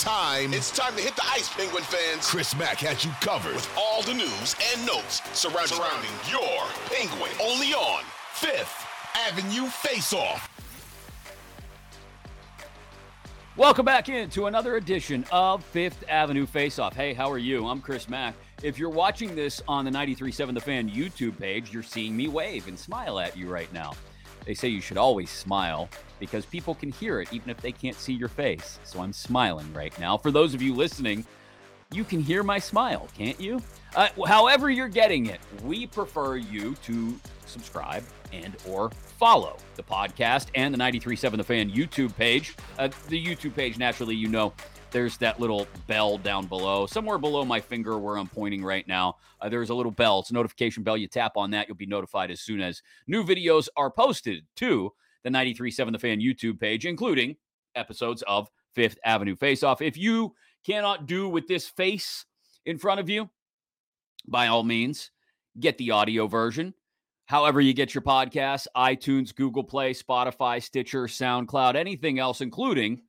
It's time. It's time to hit the ice, Penguin fans. Chris Mack has you covered with all the news and notes surrounding, surrounding your Penguin. Only on Fifth Avenue Face Off. Welcome back into another edition of Fifth Avenue Face Off. Hey, how are you? I'm Chris Mack. If you're watching this on the 93.7 The Fan YouTube page, you're seeing me wave and smile at you right now. They say you should always smile because people can hear it even if they can't see your face. So I'm smiling right now. For those of you listening, you can hear my smile, can't you? Uh, however you're getting it, we prefer you to subscribe and or follow the podcast and the 93.7 The Fan YouTube page. Uh, the YouTube page, naturally, you know, there's that little bell down below, somewhere below my finger where I'm pointing right now. Uh, there's a little bell. It's a notification bell. You tap on that, you'll be notified as soon as new videos are posted to the 93.7 The Fan YouTube page, including episodes of Fifth Avenue Face Off. If you cannot do with this face in front of you, by all means, get the audio version. However, you get your podcasts iTunes, Google Play, Spotify, Stitcher, SoundCloud, anything else, including,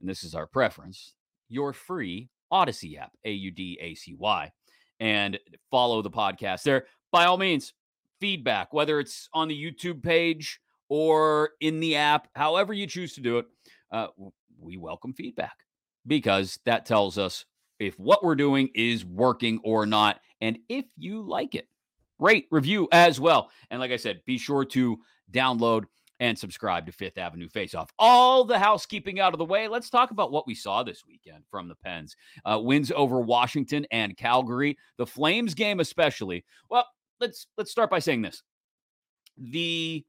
and this is our preference, your free Audacy app, A U D A C Y, and follow the podcast there. By all means, feedback, whether it's on the YouTube page or in the app, however you choose to do it, uh, we welcome feedback because that tells us if what we're doing is working or not, and if you like it. Rate, review as well. And like I said, be sure to download and subscribe to Fifth Avenue Face Off. All the housekeeping out of the way. Let's talk about what we saw this weekend from the Pens. Uh, wins over Washington and Calgary. The Flames game, especially. Well, let's let's start by saying this. The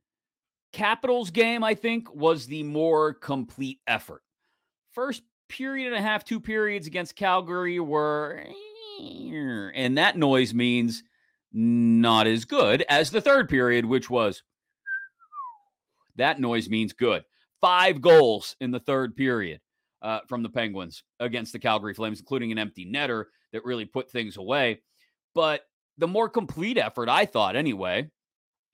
Capitals game, I think, was the more complete effort. First period and a half, two periods against Calgary were, and that noise means not as good as the third period, which was that noise means good. Five goals in the third period uh, from the Penguins against the Calgary Flames, including an empty netter that really put things away. But the more complete effort, I thought anyway,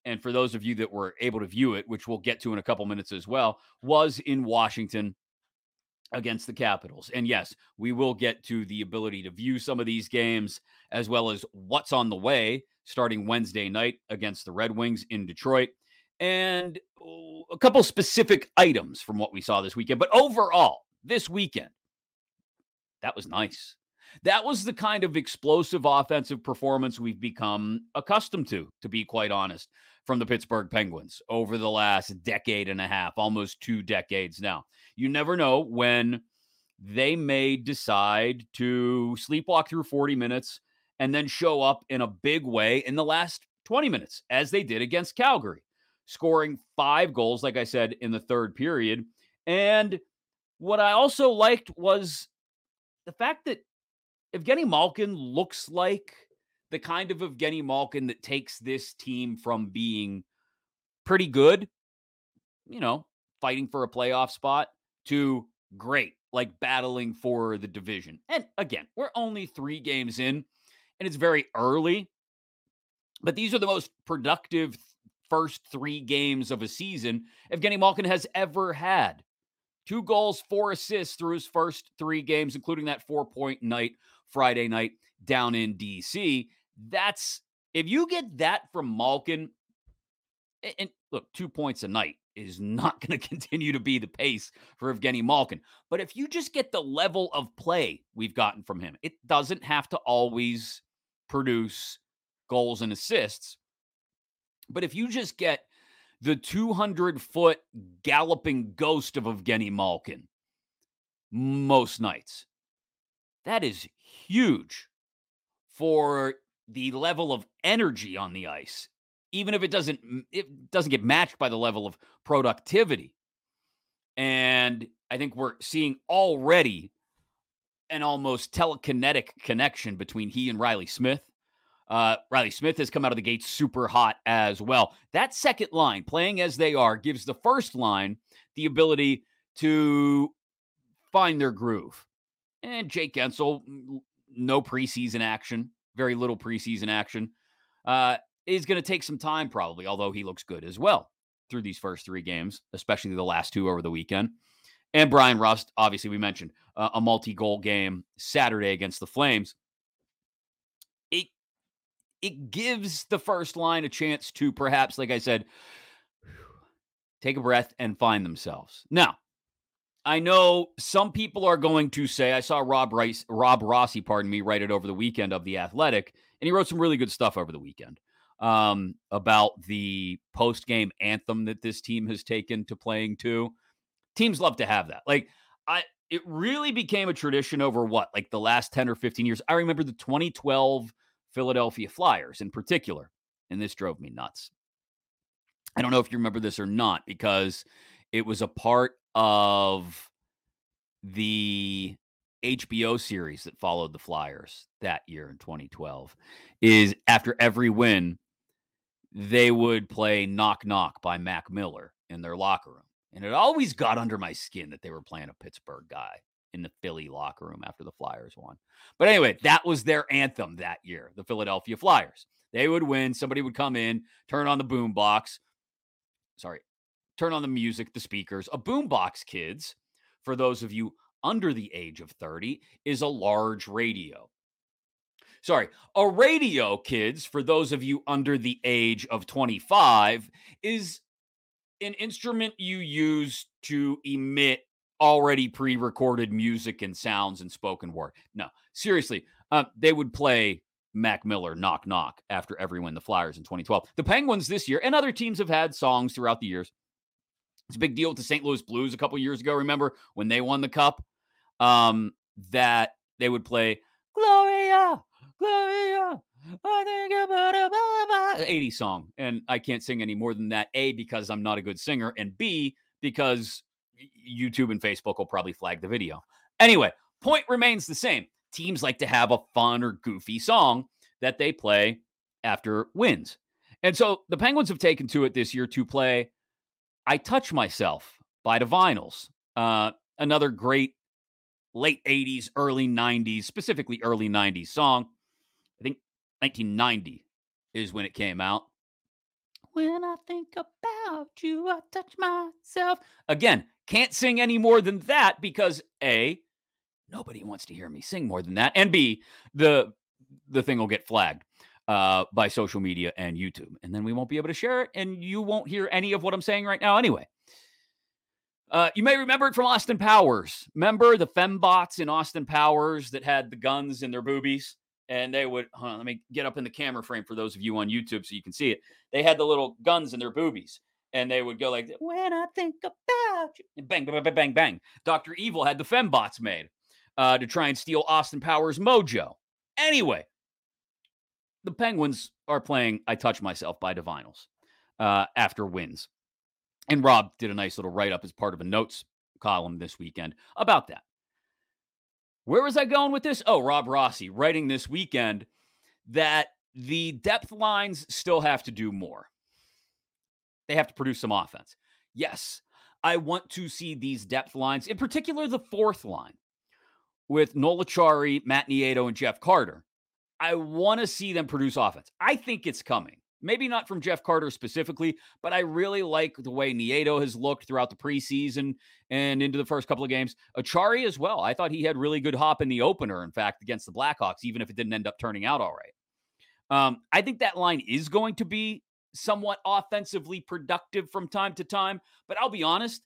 and for those of you that were able to view it, which we'll get to in a couple minutes as well, was in Washington against the Capitals. And yes, we will get to the ability to view some of these games as well as what's on the way starting Wednesday night against the Red Wings in Detroit. And oh, a couple specific items from what we saw this weekend. But overall, this weekend, that was nice. That was the kind of explosive offensive performance we've become accustomed to, to be quite honest, from the Pittsburgh Penguins over the last decade and a half, almost two decades now. You never know when they may decide to sleepwalk through 40 minutes and then show up in a big way in the last 20 minutes, as they did against Calgary, scoring five goals, like I said, in the third period. And what I also liked was the fact that Evgeny Malkin looks like the kind of Evgeny Malkin that takes this team from being pretty good, you know, fighting for a playoff spot, to great, like battling for the division. And again, we're only three games in and it's very early. But these are the most productive first three games of a season Evgeny Malkin has ever had. Two goals, four assists through his first three games, including that four point night Friday night down in DC. That's if you get that from Malkin, and look, two points a night is not going to continue to be the pace for Evgeny Malkin. But if you just get the level of play we've gotten from him, it doesn't have to always produce goals and assists. But if you just get the 200 foot galloping ghost of Evgeny Malkin most nights. That is huge for the level of energy on the ice, even if it doesn't it doesn't get matched by the level of productivity. And I think we're seeing already an almost telekinetic connection between he and Reilly Smith. Uh, Reilly Smith has come out of the gate super hot as well. That second line, playing as they are, gives the first line the ability to find their groove. And Jake Guentzel, no preseason action, very little preseason action, uh, is going to take some time probably, although he looks good as well through these first three games, especially the last two over the weekend. And Bryan Rust, obviously, we mentioned uh, a multi goal game Saturday against the Flames. It, gives the first line a chance to perhaps, like I said, take a breath and find themselves. Now, I know some people are going to say, I saw Rob Rice, Rob Rossi, pardon me, write it over the weekend of The Athletic, and he wrote some really good stuff over the weekend um, about the post game anthem that this team has taken to playing to. Teams love to have that. Like, I, it really became a tradition over what, like the last 10 or 15 years. I remember the 2012 Philadelphia Flyers in particular, and this drove me nuts. I don't know if you remember this or not because it was a part of the HBO series that followed the Flyers that year in 2012 is after every win, they would play Knock Knock by Mac Miller in their locker room. And it always got under my skin that they were playing a Pittsburgh guy in the Philly locker room after the Flyers won. But anyway, that was their anthem that year, the Philadelphia Flyers. They would win. Somebody would come in, turn on the boom box. Sorry, turn on the music, the speakers. A boombox, kids, for those of you under the age of 30, is a large radio. Sorry, a radio, kids, for those of you under the age of 25, is an instrument you use to emit already pre recorded music and sounds and spoken word. No, seriously, uh, they would play Mac Miller, Knock Knock, after every win the Flyers in 2012. The Penguins this year, and other teams have had songs throughout the years, it's a big deal with the St. Louis Blues a couple years ago. Remember when they won the cup? Um, that they would play Gloria, Gloria. I think about it. 80 song. And I can't sing any more than that. A, because I'm not a good singer. And B, because YouTube and Facebook will probably flag the video. Anyway, point remains the same. Teams like to have a fun or goofy song that they play after wins. And so the Penguins have taken to it this year to play I Touch Myself by Divinyls. Uh, another great late 80s, early 90s, specifically early 90s song. I think 1990 is when it came out. When I think about you, I touch myself. Again, can't sing any more than that because A, nobody wants to hear me sing more than that. And B, the the thing will get flagged uh, by social media and YouTube. And then we won't be able to share it, and you won't hear any of what I'm saying right now anyway. Uh, you may remember it from Austin Powers. Remember the fembots in Austin Powers that had the guns in their boobies? And they would, on, let me get up in the camera frame for those of you on YouTube so you can see it. They had the little guns in their boobies. And they would go like, when I think about you, bang, bang, bang, bang, bang. Dr. Evil had the fembots made uh, to try and steal Austin Powers' mojo. Anyway, the Penguins are playing I Touch Myself by Divinyls uh, after wins. And Rob did a nice little write up as part of a notes column this weekend about that. Where was I going with this? Oh, Rob Rossi writing this weekend that the depth lines still have to do more. They have to produce some offense. Yes, I want to see these depth lines, in particular the fourth line with Noel Acciari, Matt Nieto, and Jeff Carter I want to see them produce offense. I think it's coming. Maybe not from Jeff Carter specifically, but I really like the way Nieto has looked throughout the preseason and into the first couple of games. Acciari as well. I thought he had really good hop in the opener, in fact, against the Blackhawks, even if it didn't end up turning out all right. Um, I think that line is going to be somewhat offensively productive from time to time, but I'll be honest,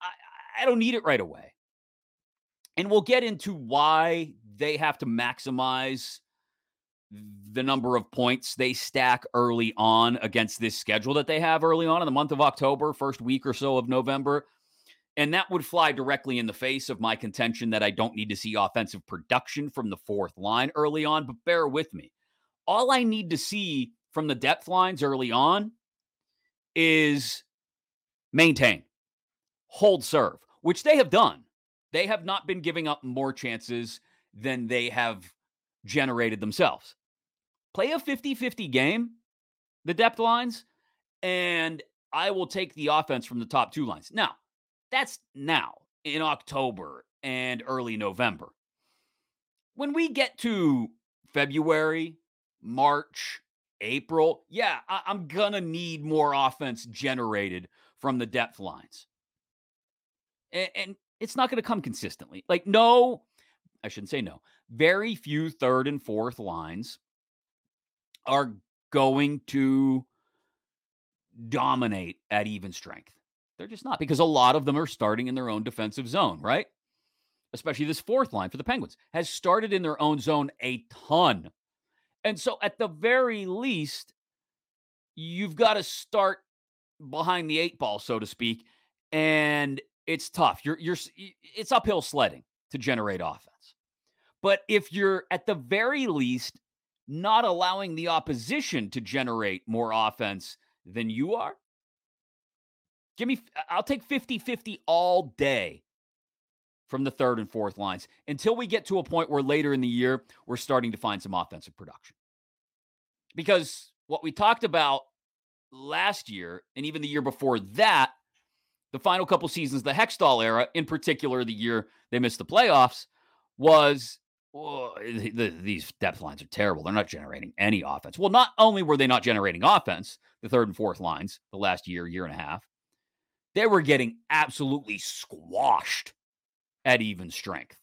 I, I don't need it right away. And we'll get into why they have to maximize the number of points they stack early on against this schedule that they have early on in the month of October, first week or so of November. And that would fly directly in the face of my contention that I don't need to see offensive production from the fourth line early on. But bear with me. All I need to see from the depth lines early on is maintain, hold serve, which they have done. They have not been giving up more chances than they have generated themselves play a 50 50 game, the depth lines, and I will take the offense from the top two lines. Now, that's now in October and early November. When we get to February, March, April, yeah, I- am going to need more offense generated from the depth lines. And, and it's not going to come consistently. Like, no, I shouldn't say no. Very few third and fourth lines are going to dominate at even strength. They're just not because a lot of them are starting in their own defensive zone, right? Especially this fourth line for the Penguins has started in their own zone a ton. And so at the very least, you've got to start behind the eight ball, so to speak. And it's tough. You're you're it's uphill sledding to generate offense. But if you're at the very least not allowing the opposition to generate more offense than you are? Give me, I'll take 50 50 all day from the third and fourth lines until we get to a point where later in the year we're starting to find some offensive production. Because what we talked about last year and even the year before that, the final couple seasons, the Hextall era, in particular, the year they missed the playoffs, was oh, well, the, these depth lines are terrible. They're not generating any offense. Well, not only were they not generating offense, the third and fourth lines, the last year, year and a half, they were getting absolutely squashed at even strength.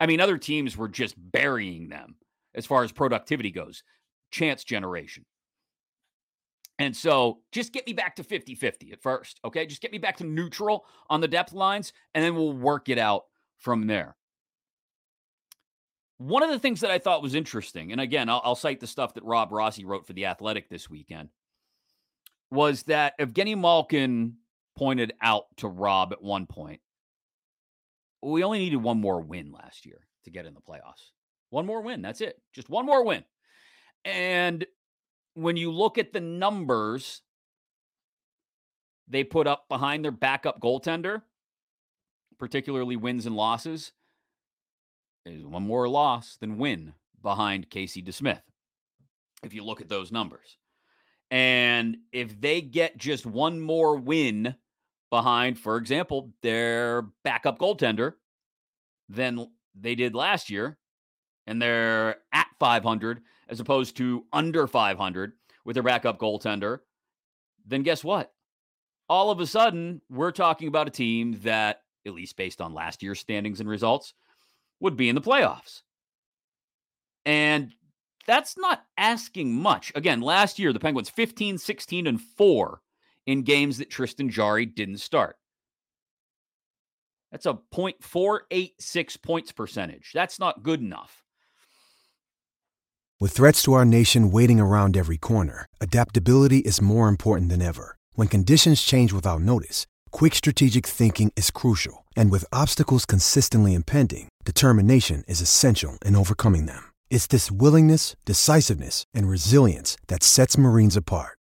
I mean, other teams were just burying them as far as productivity goes, chance generation. And so just get me back to 50 50 at first. Okay. Just get me back to neutral on the depth lines, and then we'll work it out from there. One of the things that I thought was interesting, and again, I'll, I'll, cite the stuff that Rob Rossi wrote for The Athletic this weekend, was that Evgeny Malkin pointed out to Rob at one point we only needed one more win last year to get in the playoffs. One more win. That's it. Just one more win. And when you look at the numbers they put up behind their backup goaltender, particularly wins and losses, is one more loss than win behind Casey DeSmith. If you look at those numbers. And if they get just one more win behind, for example, their backup goaltender than they did last year, and they're at 500 as opposed to under 500 with their backup goaltender, then guess what? All of a sudden, we're talking about a team that, at least based on last year's standings and results, would be in the playoffs. And that's not asking much. Again, last year, the Penguins 15, 16, and 4 in games that Tristan Jarry didn't start. That's a 0.486 points percentage. That's not good enough. With threats to our nation waiting around every corner, adaptability is more important than ever. When conditions change without notice, quick strategic thinking is crucial. And with obstacles consistently impending, determination is essential in overcoming them. It's this willingness, decisiveness, and resilience that sets Marines apart.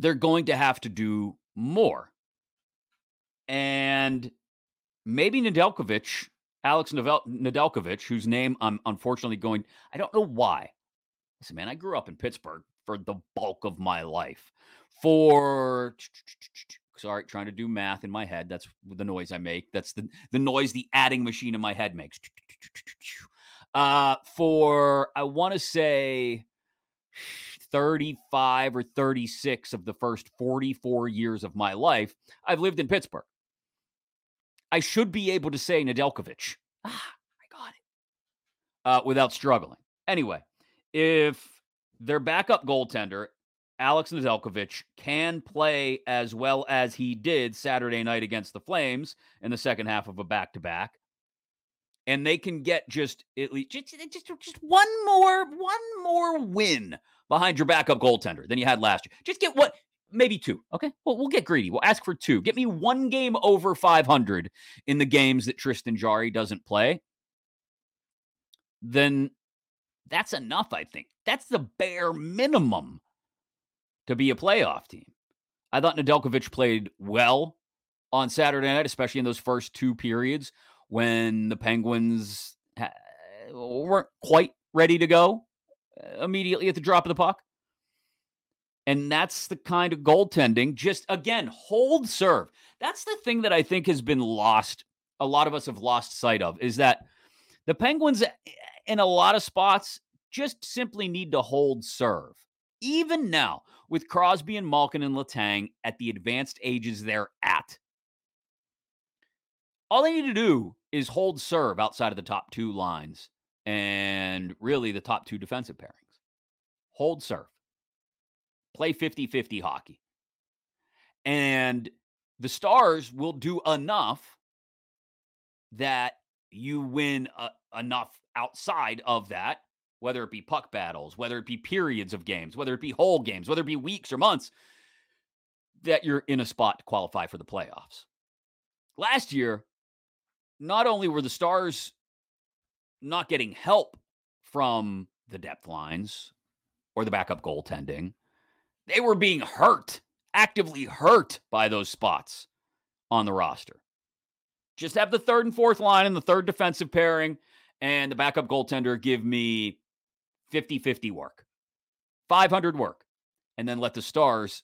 they're going to have to do more. And maybe Nedeljkovic, Alex Nedeljkovic, whose name I'm unfortunately going, I don't know why. Listen, man, I grew up in Pittsburgh for the bulk of my life. For sorry, trying to do math in my head. That's the noise I make. That's the the noise the adding machine in my head makes. Uh, for I want to say 35 or 36 of the first 44 years of my life, I've lived in Pittsburgh. I should be able to say Nedeljkovic. Ah, I got it. Uh, without struggling. Anyway, if their backup goaltender, Alex Nedeljkovic, can play as well as he did Saturday night against the Flames in the second half of a back to back, and they can get just at least just, eh, just, just one more one more win behind your backup goaltender than you had last year. Just get what maybe two. Okay. Well, we'll get greedy. We'll ask for two. Get me one game over 500 in the games that Tristan Jarry doesn't play. Then that's enough, I think. That's the bare minimum to be a playoff team. I thought Nedeljkovic played well on Saturday night, especially in those first two periods when the Penguins weren't quite ready to go uh, immediately at the drop of the puck. And that's the kind of goaltending. Just again, hold serve. That's the thing that I think has been lost. A lot of us have lost sight of is that the Penguins, eh, in a lot of spots, just simply need to hold serve. Even now, with Crosby and Malkin and Letang at the advanced ages they're at, all they need to do is hold serve outside of the top two lines and really the top two defensive pairings. Hold serve play 50 50 hockey. And the Stars will do enough that you win uh, enough outside of that, whether it be puck battles, whether it be periods of games, whether it be whole games, whether it be weeks or months, that you're in a spot to qualify for the playoffs. Last year, not only were the Stars not getting help from the depth lines or the backup goaltending, they were being hurt, actively hurt by those spots on the roster. Just have the third and fourth line and the third defensive pairing and the backup goaltender give me 50 50 work, 500 work, and then let the Stars,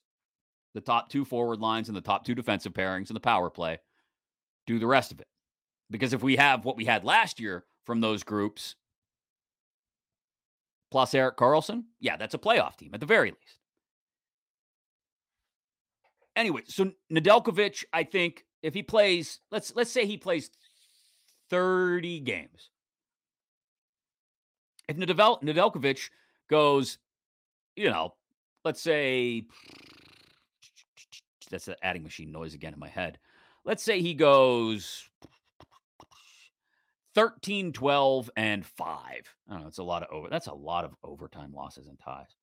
the top two forward lines and the top two defensive pairings and the power play, do the rest of it. Because if we have what we had last year from those groups, plus Erik Karlsson, yeah, that's a playoff team at the very least anyway, so Nedeljkovic, I think if he plays, let's let's say he plays 30 games. If Nadel, Nedeljkovic goes, you know, let's say that's the adding machine noise again in my head. Let's say he goes 13, 12, and 5. I don't know. That's a lot of over. That's a lot of overtime losses and ties.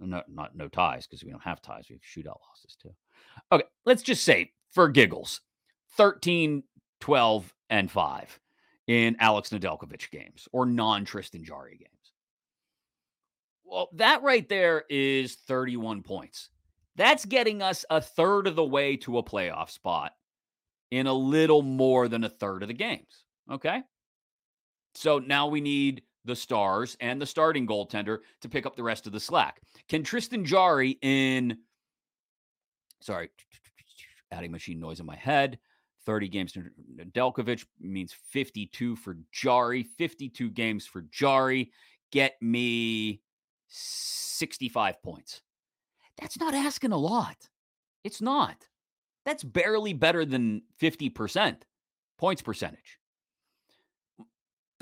No, not no ties because we don't have ties. We have shootout losses too. Okay, let's just say for giggles 13, 12, and 5 in Alex Nedeljkovic games or non Tristan Jarry games. Well, that right there is 31 points. That's getting us a third of the way to a playoff spot in a little more than a third of the games. Okay. So now we need the stars and the starting goaltender to pick up the rest of the slack. Can Tristan Jarry in sorry, adding machine noise in my head. 30 games to Delkovich means 52 for Jarry, 52 games for Jarry. Get me 65 points. That's not asking a lot. It's not. That's barely better than 50% points percentage.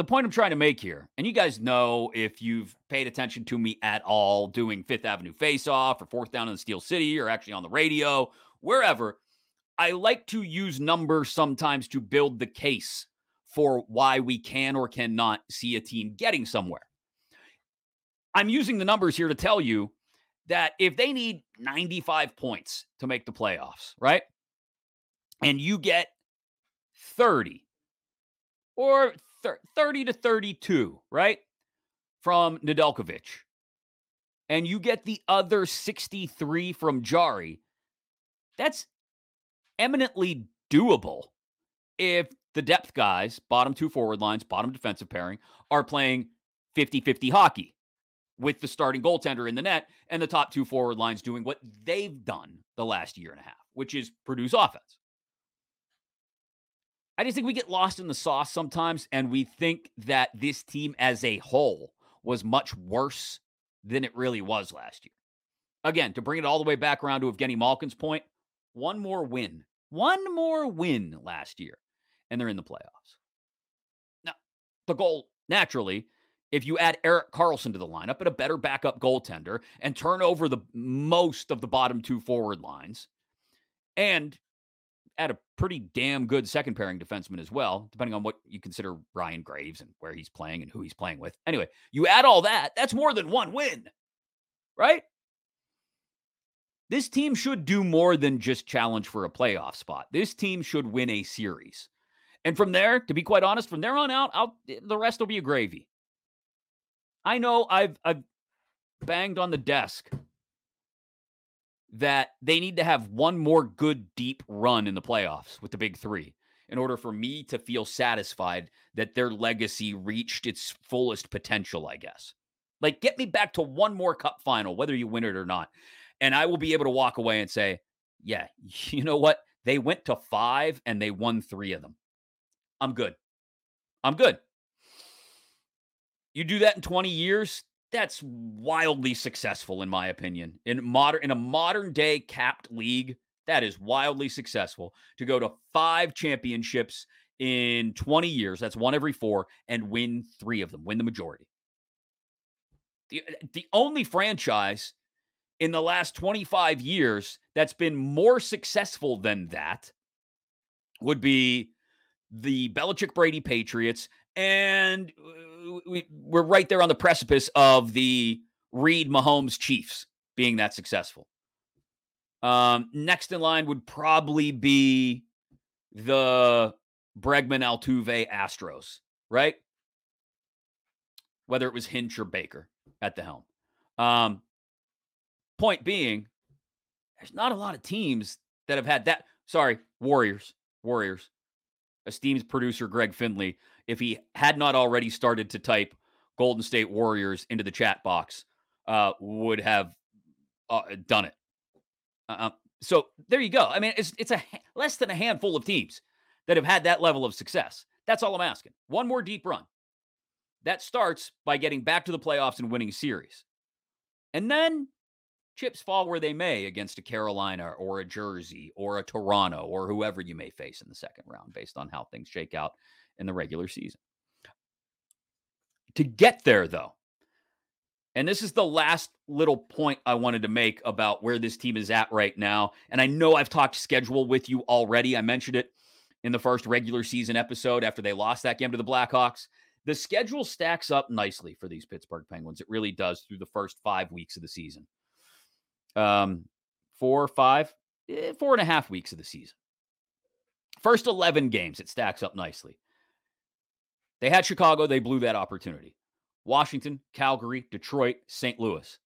The point I'm trying to make here, and you guys know if you've paid attention to me at all doing Fifth Avenue Face Off or Fourth Down in the Steel City or actually on the radio, wherever, I like to use numbers sometimes to build the case for why we can or cannot see a team getting somewhere. I'm using the numbers here to tell you that if they need 95 points to make the playoffs, right? And you get 30 or 30 to 32, right? From Nedeljkovic. And you get the other 63 from Jarry. That's eminently doable if the depth guys, bottom two forward lines, bottom defensive pairing, are playing 50 50 hockey. with the starting goaltender in the net and the top two forward lines doing what they've done the last year and a half, which is produce offense. I just think we get lost in the sauce sometimes, and we think that this team as a whole was much worse than it really was last year. Again, to bring it all the way back around to Evgeny Malkin's point, one more win, one more win last year, and they're in the playoffs. Now, the goal, naturally, if you add Erik Karlsson to the lineup and a better backup goaltender and turn over the most of the bottom two forward lines and add a pretty damn good second pairing defenseman as well, depending on what you consider Ryan Graves and where he's playing and who he's playing with. Anyway, you add all that, that's more than one win, right? This team should do more than just challenge for a playoff spot. This team should win a series. And from there, to be quite honest, from there on out, I'll, eh, the rest will be a gravy. I know I've I've banged on the desk that they need to have one more good deep run in the playoffs with the big 3 in order for me to feel satisfied that their legacy reached its fullest potential, I guess. Like get me back to one more cup final whether you win it or not. And I will be able to walk away and say, "Yeah, you know what? They went to 5 and they won 3 of them. I'm good. I'm good." You do that in 20 years, that's wildly successful in my opinion. In modern in a modern day capped league, that is wildly successful to go to 5 championships in 20 years, that's one every 4 and win 3 of them, win the majority. The, the only franchise in the last 25 years that's been more successful than that would be the Belichick Brady Patriots and we, we're right there on the precipice of the Reid Mahomes Chiefs being that successful. Um, next in line would probably be the Bregman Altuve Astros, right? Whether it was Hinch or Baker at the helm. Um, point being, there's not a lot of teams that have had that. Sorry, Warriors. Warriors. Esteemed producer Greg Finley if he had not already started to type Golden State Warriors into the chat box, uh, would have uh, done it. Uh, so there you go. I mean, it's it's a less than a handful of teams that have had that level of success. That's all I'm asking. One more deep run. That starts by getting back to the playoffs and winning series. And then chips fall where they may against a Carolina or a Jersey or a Toronto or whoever you may face in the second round based on how things shake out in the regular season. To get there, though, and this is the last little point I wanted to make about where this team is at right now. And I know I've talked schedule with you already. I mentioned it in the first regular season episode after they lost that game to the Blackhawks. The schedule stacks up nicely for these Pittsburgh Penguins. It really does through the first five weeks of the season. Um, four, five, eh, four and a half weeks of the season. First 11 games, it stacks up nicely. They had Chicago, they blew that opportunity. Washington, Calgary, Detroit, St. Louis.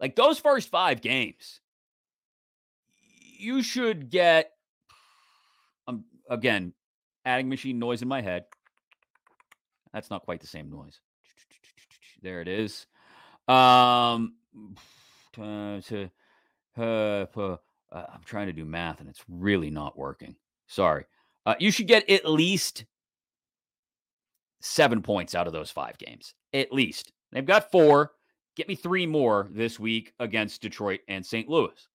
Like those first five games, you should get, um, again, adding machine noise in my head. That's not quite the same noise. There it is. Um, to, uh, uh, I'm trying to do math and it's really not working. Sorry. Uh, you should get at least seven points out of those five games, at least. They've got four. Get me three more this week against Detroit and St. Louis.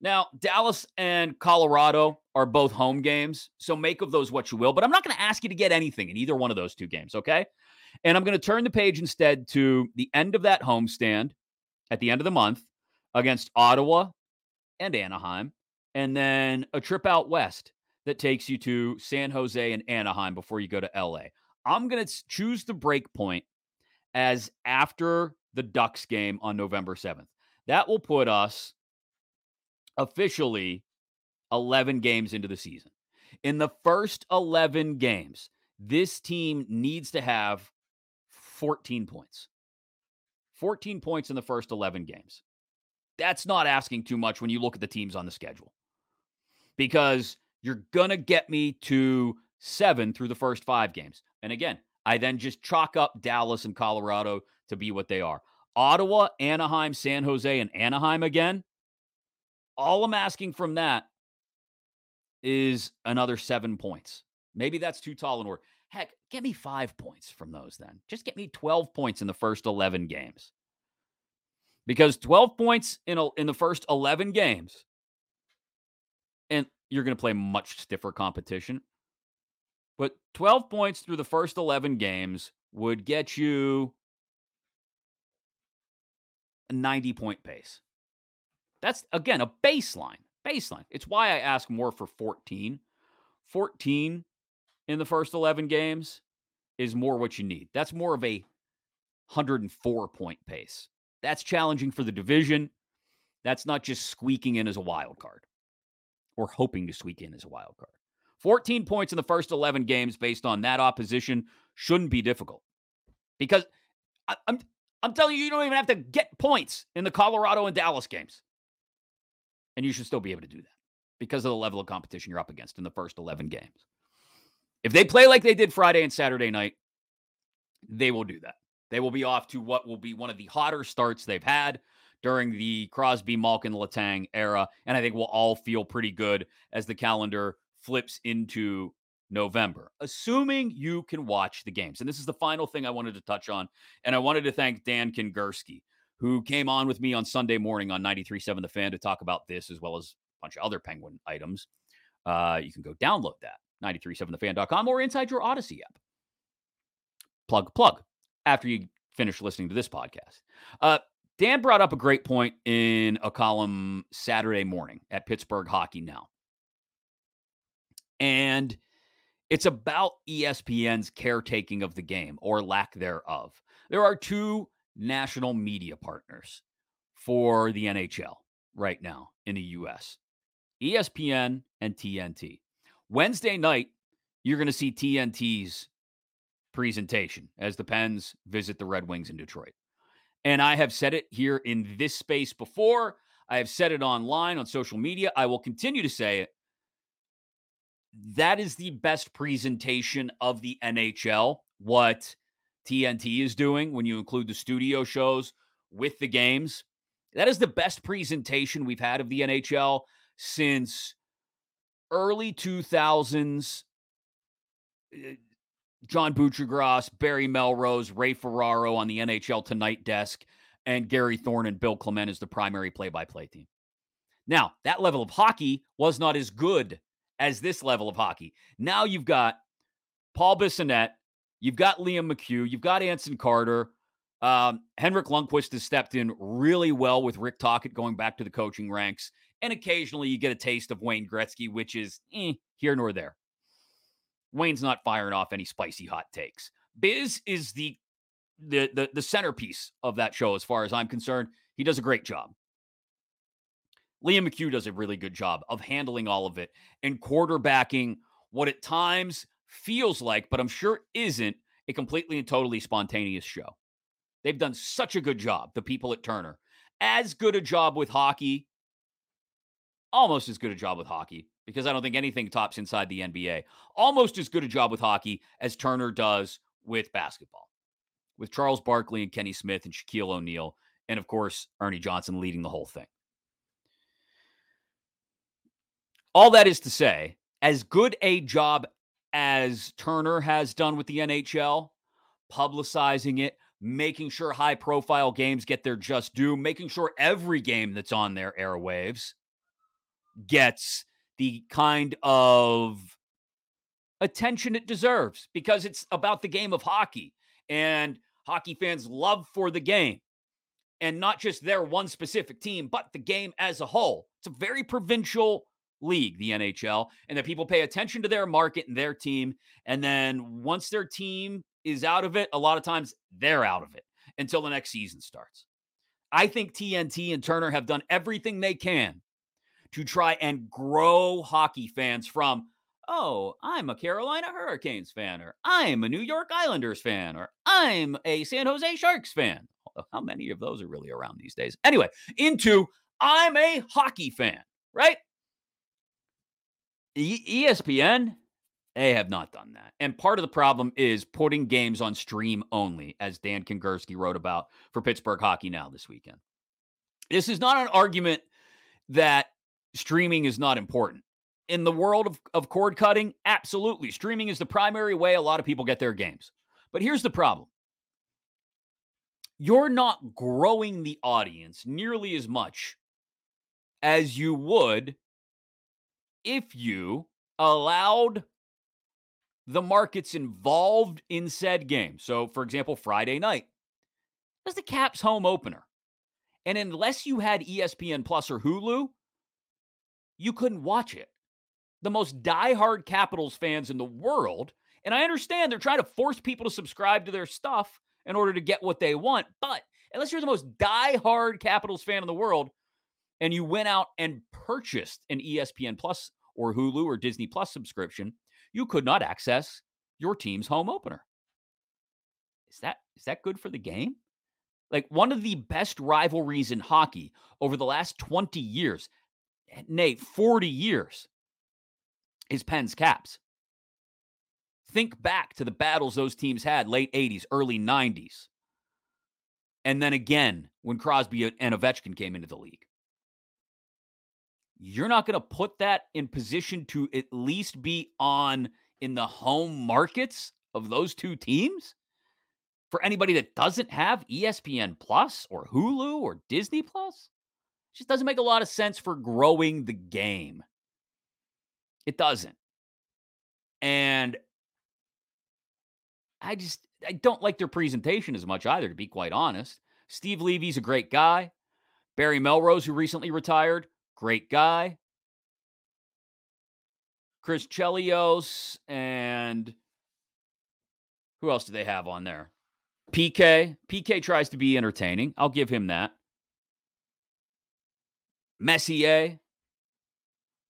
Now, Dallas and Colorado are both home games, so make of those what you will, but I'm not going to ask you to get anything in either one of those two games, okay? And I'm going to turn the page instead to the end of that homestand at the end of the month against Ottawa and Anaheim, and then a trip out west that takes you to San Jose and Anaheim before you go to LA. I'm going to choose the break point as after the Ducks game on November 7th. That will put us officially 11 games into the season. In the first 11 games, this team needs to have 14 points. 14 points in the first 11 games. That's not asking too much when you look at the teams on the schedule because you're going to get me to seven through the first five games. And again, I then just chalk up Dallas and Colorado to be what they are. Ottawa, Anaheim, San Jose, and Anaheim again. All I'm asking from that is another seven points. Maybe that's too tall an order. Heck, get me five points from those then. Just get me 12 points in the first 11 games. Because 12 points in, a, in the first 11 games, and you're going to play much stiffer competition. But 12 points through the first 11 games would get you a 90 point pace. That's, again, a baseline. Baseline. It's why I ask more for 14. 14 in the first 11 games is more what you need. That's more of a 104 point pace. That's challenging for the division. That's not just squeaking in as a wild card or hoping to squeak in as a wild card. 14 points in the first 11 games based on that opposition shouldn't be difficult because I, I'm I'm telling you, you don't even have to get points in the Colorado and Dallas games. And you should still be able to do that because of the level of competition you're up against in the first 11 games. If they play like they did Friday and Saturday night, they will do that. They will be off to what will be one of the hotter starts they've had during the Crosby, Malkin, Letang era. And I think we'll all feel pretty good as the calendar flips into November, assuming you can watch the games. And this is the final thing I wanted to touch on. And I wanted to thank Dan Kingerski, who came on with me on Sunday morning on 93.7 The Fan to talk about this as well as a bunch of other Penguin items. Uh, you can go download that, 937thefan.com or inside your Audacy app. Plug, plug, after you finish listening to this podcast. Uh, Dan brought up a great point in a column Saturday morning at Pittsburgh Hockey Now. And it's about ESPN's caretaking of the game or lack thereof. There are two national media partners for the NHL right now in the US ESPN and TNT. Wednesday night, you're going to see TNT's presentation as the Pens visit the Red Wings in Detroit. And I have said it here in this space before. I have said it online on social media. I will continue to say it that is the best presentation of the NHL, what TNT is doing when you include the studio shows with the games. That is the best presentation we've had of the NHL since early 2000s. Eh, John Buccigross, Barry Melrose, Ray Ferraro on the NHL Tonight desk, and Gary Thorne and Bill Clement as the primary play by play team. Now, that level of hockey was not as good as this level of hockey. Now you've got Paul Bissonnette, you've got Liam McHugh, you've got Anson Carter. Um, Henrik Lundqvist has stepped in really well with Rick Tocchet going back to the coaching ranks. And occasionally you get a taste of Wayne Gretzky, which is eh, here nor there. Wayne's not firing off any spicy hot takes. Biz is the, the the the centerpiece of that show as far as I'm concerned. He does a great job. Liam McHugh does a really good job of handling all of it and quarterbacking what at times feels like, but I'm sure isn't, a completely and totally spontaneous show. They've done such a good job, the people at Turner. As good a job with hockey, almost as good a job with hockey, because I don't think anything tops inside the NBA. Almost as good a job with hockey as Turner does with basketball, with Charles Barkley and Kenny Smith and Shaquille O'Neal, and of course, Ernie Johnson leading the whole thing. All that is to say, as good a job as Turner has done with the NHL, publicizing it, making sure high profile games get their just due, making sure every game that's on their airwaves gets the kind of attention it deserves because it's about the game of hockey and hockey fans' love for the game and not just their one specific team, but the game as a whole. It's a very provincial league, the NHL, and that people pay attention to their market and their team. And then once their team is out of it, a lot of times they're out of it until the next season starts. I think TNT and Turner have done everything they can to try and grow hockey fans from, oh, I'm a Carolina Hurricanes fan, or I'm a New York Islanders fan, or I'm a San Jose Sharks fan. How many of those are really around these days? Anyway, into I'm a hockey fan, right? ESPN They have not done that. And part of the problem is putting games on stream only, as Dan Kingerski wrote about for Pittsburgh Hockey Now this weekend. This is not an argument that streaming is not important. In the world of, of cord cutting, absolutely. Streaming is the primary way a lot of people get their games. But here's the problem you're not growing the audience nearly as much as you would if you allowed the markets involved in said game. So, for example, Friday night was the Caps home opener. And unless you had ESPN Plus or Hulu, you couldn't watch it. The most diehard Capitals fans in the world, and I understand they're trying to force people to subscribe to their stuff in order to get what they want, but unless you're the most diehard Capitals fan in the world and you went out and purchased an ESPN Plus or Hulu or Disney Plus subscription, you could not access your team's home opener. Is that is that good for the game? Like one of the best rivalries in hockey over the last 20 years, eh, nay, 40 years, is Pens Caps. Think back to the battles those teams had late 80s, early 90s. And then again when Crosby and Ovechkin came into the league. You're not going to put that in position to at least be on in the home markets of those two teams? For anybody that doesn't have ESPN Plus or Hulu or Disney Plus? Just doesn't make a lot of sense for growing the game. It doesn't. And I just I don't like their presentation as much either, to be quite honest. Steve Levy's a great guy. Barry Melrose, who recently retired, Great guy. Chris Chelios and who else do they have on there? PK. PK tries to be entertaining. I'll give him that. Messier.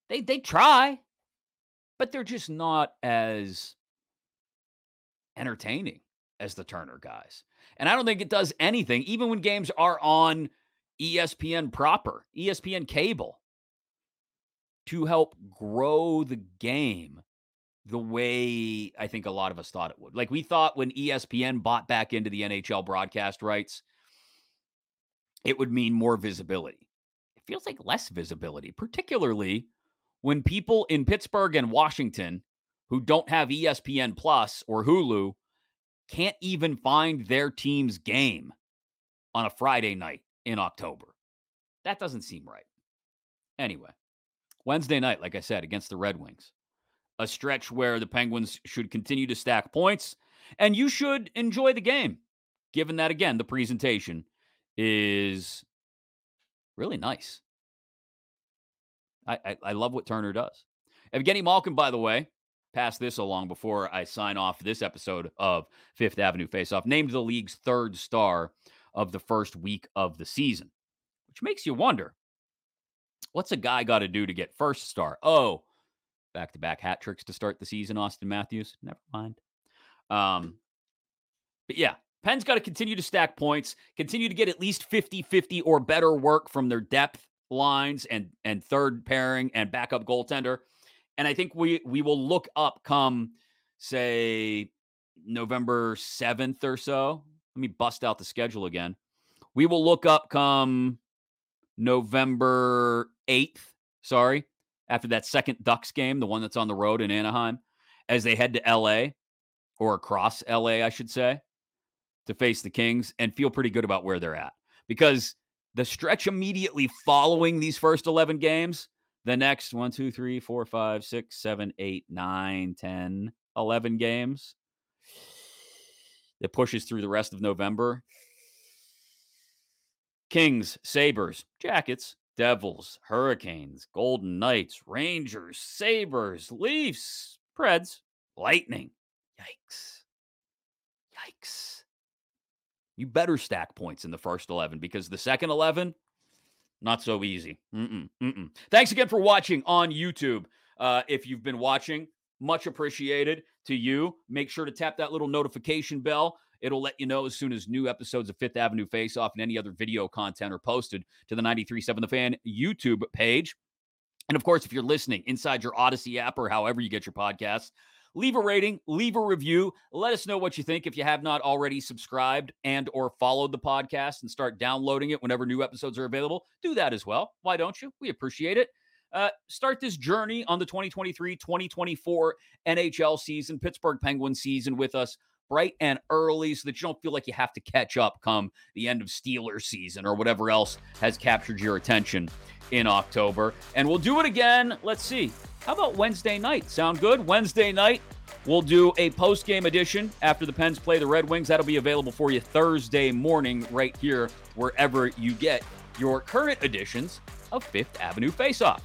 They they try, but they're just not as entertaining as the Turner guys. And I don't think it does anything, even when games are on ESPN proper, ESPN cable to help grow the game the way I think a lot of us thought it would. Like we thought when ESPN bought back into the NHL broadcast rights, it would mean more visibility. It feels like less visibility, particularly when people in Pittsburgh and Washington who don't have ESPN Plus or Hulu can't even find their team's game on a Friday night in October. That doesn't seem right. Anyway, Wednesday night, like I said, against the Red Wings, a stretch where the Penguins should continue to stack points and you should enjoy the game, given that, again, the presentation is really nice. I, I, I love what Turner does. Evgeny Malkin, by the way, pass this along before I sign off this episode of Fifth Avenue Face Off, named the league's third star of the first week of the season, which makes you wonder what's a guy got to do to get first star? Oh, back to back hat tricks to start the season, Auston Matthews. Never mind. Um, but yeah, Pens got to continue to stack points, continue to get at least 50 50 or better work from their depth lines and and third pairing and backup goaltender. And I think we we will look up come say November 7th or so, let me bust out the schedule again. We will look up come November 8th, sorry, after that second Ducks game, the one that's on the road in Anaheim, as they head to LA or across LA, I should say, to face the Kings and feel pretty good about where they're at. Because the stretch immediately following these first 11 games, the next one, two, three, four, five, six, seven, eight, nine, 10, 11 games, that pushes through the rest of November. Kings, Sabres, Jackets, Devils, Hurricanes, Golden Knights, Rangers, Sabres, Leafs, Preds, Lightning. Yikes. Yikes. You better stack points in the first 11 because the second 11, not so easy. Mm-mm, mm-mm. Thanks again for watching on YouTube. Uh, if you've been watching, much appreciated to you. Make sure to tap that little notification bell. It'll let you know as soon as new episodes of Fifth Avenue Face Off and any other video content are posted to the 937 The Fan YouTube page. And of course, if you're listening inside your Audacy app or however you get your podcasts, leave a rating, leave a review. Let us know what you think if you have not already subscribed and or followed the podcast and start downloading it whenever new episodes are available. Do that as well. Why don't you? We appreciate it. Uh, start this journey on the 2023 2024 NHL season, Pittsburgh Penguins season with us bright and early so that you don't feel like you have to catch up come the end of Steelers season or whatever else has captured your attention in October. And we'll do it again. Let's see. How about Wednesday night? Sound good? Wednesday night, we'll do a post game edition after the Pens play the Red Wings. That'll be available for you Thursday morning right here, wherever you get your current editions of Fifth Avenue Face Off.